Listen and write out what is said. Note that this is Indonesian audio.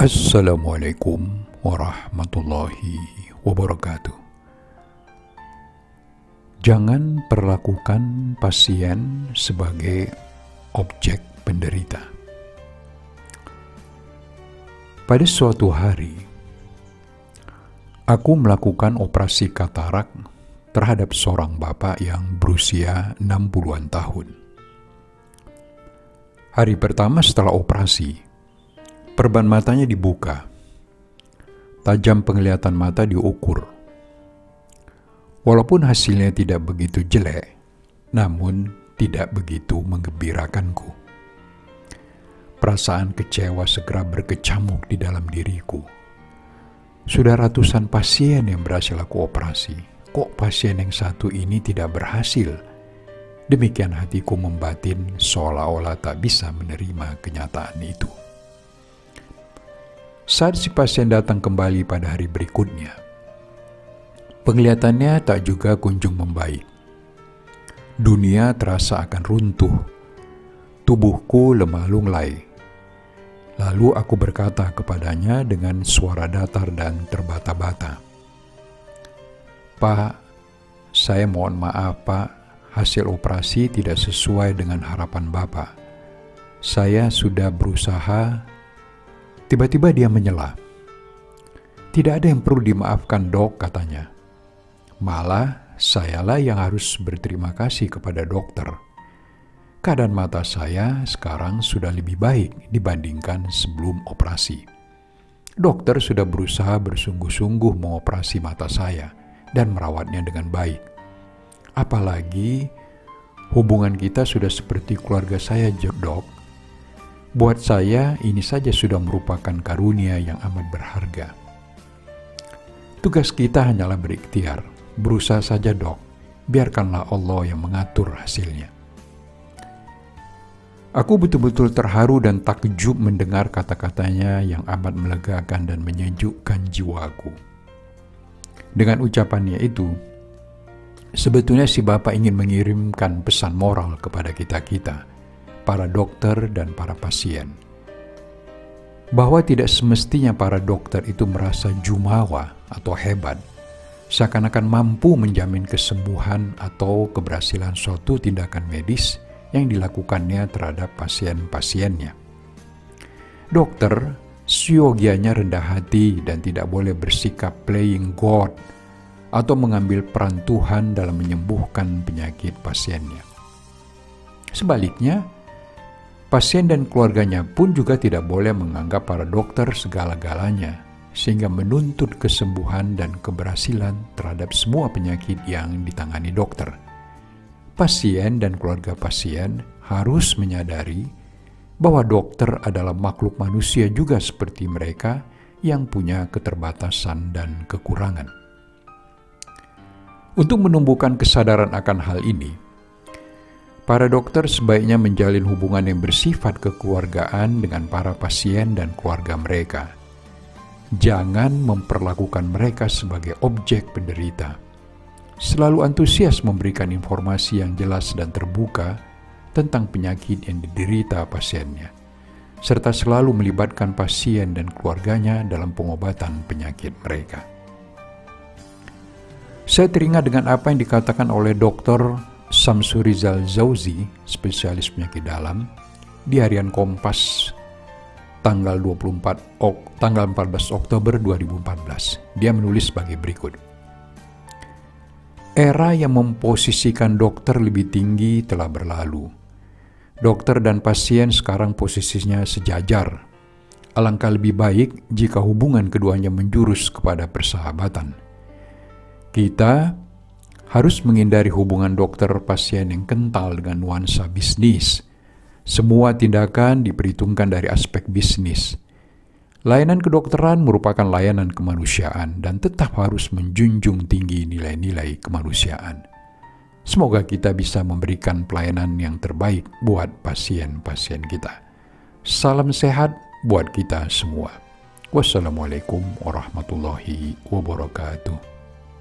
Assalamualaikum warahmatullahi wabarakatuh. Jangan perlakukan pasien sebagai objek penderita. Pada suatu hari, aku melakukan operasi katarak terhadap seorang bapak yang berusia 60-an tahun. Hari pertama setelah operasi, Perban matanya dibuka. Tajam penglihatan mata diukur. Walaupun hasilnya tidak begitu jelek, namun tidak begitu menggembirakanku. Perasaan kecewa segera berkecamuk di dalam diriku. Sudah ratusan pasien yang berhasil aku operasi. Kok pasien yang satu ini tidak berhasil? Demikian hatiku membatin seolah-olah tak bisa menerima kenyataan itu. Saat si pasien datang kembali pada hari berikutnya, penglihatannya tak juga kunjung membaik. Dunia terasa akan runtuh, tubuhku lemah lunglai. Lalu aku berkata kepadanya dengan suara datar dan terbata-bata, "Pak, saya mohon maaf, Pak, hasil operasi tidak sesuai dengan harapan Bapak. Saya sudah berusaha Tiba-tiba dia menyela. Tidak ada yang perlu dimaafkan dok katanya. Malah sayalah yang harus berterima kasih kepada dokter. Keadaan mata saya sekarang sudah lebih baik dibandingkan sebelum operasi. Dokter sudah berusaha bersungguh-sungguh mengoperasi mata saya dan merawatnya dengan baik. Apalagi hubungan kita sudah seperti keluarga saya, dok Buat saya, ini saja sudah merupakan karunia yang amat berharga. Tugas kita hanyalah berikhtiar, berusaha saja dok, biarkanlah Allah yang mengatur hasilnya. Aku betul-betul terharu dan takjub mendengar kata-katanya yang amat melegakan dan menyejukkan jiwaku. Dengan ucapannya itu, sebetulnya si Bapak ingin mengirimkan pesan moral kepada kita-kita para dokter dan para pasien. Bahwa tidak semestinya para dokter itu merasa jumawa atau hebat, seakan-akan mampu menjamin kesembuhan atau keberhasilan suatu tindakan medis yang dilakukannya terhadap pasien-pasiennya. Dokter siogianya rendah hati dan tidak boleh bersikap playing God atau mengambil peran Tuhan dalam menyembuhkan penyakit pasiennya. Sebaliknya, Pasien dan keluarganya pun juga tidak boleh menganggap para dokter segala-galanya, sehingga menuntut kesembuhan dan keberhasilan terhadap semua penyakit yang ditangani dokter. Pasien dan keluarga pasien harus menyadari bahwa dokter adalah makhluk manusia juga seperti mereka yang punya keterbatasan dan kekurangan. Untuk menumbuhkan kesadaran akan hal ini, Para dokter sebaiknya menjalin hubungan yang bersifat kekeluargaan dengan para pasien dan keluarga mereka. Jangan memperlakukan mereka sebagai objek penderita. Selalu antusias memberikan informasi yang jelas dan terbuka tentang penyakit yang diderita pasiennya, serta selalu melibatkan pasien dan keluarganya dalam pengobatan penyakit mereka. Saya teringat dengan apa yang dikatakan oleh Dr. Samsurizal Zauzi, spesialis penyakit dalam, di harian Kompas tanggal 24 ok, tanggal 14 Oktober 2014. Dia menulis sebagai berikut. Era yang memposisikan dokter lebih tinggi telah berlalu. Dokter dan pasien sekarang posisinya sejajar. Alangkah lebih baik jika hubungan keduanya menjurus kepada persahabatan. Kita harus menghindari hubungan dokter pasien yang kental dengan nuansa bisnis. Semua tindakan diperhitungkan dari aspek bisnis. Layanan kedokteran merupakan layanan kemanusiaan dan tetap harus menjunjung tinggi nilai-nilai kemanusiaan. Semoga kita bisa memberikan pelayanan yang terbaik buat pasien-pasien kita. Salam sehat buat kita semua. Wassalamualaikum warahmatullahi wabarakatuh.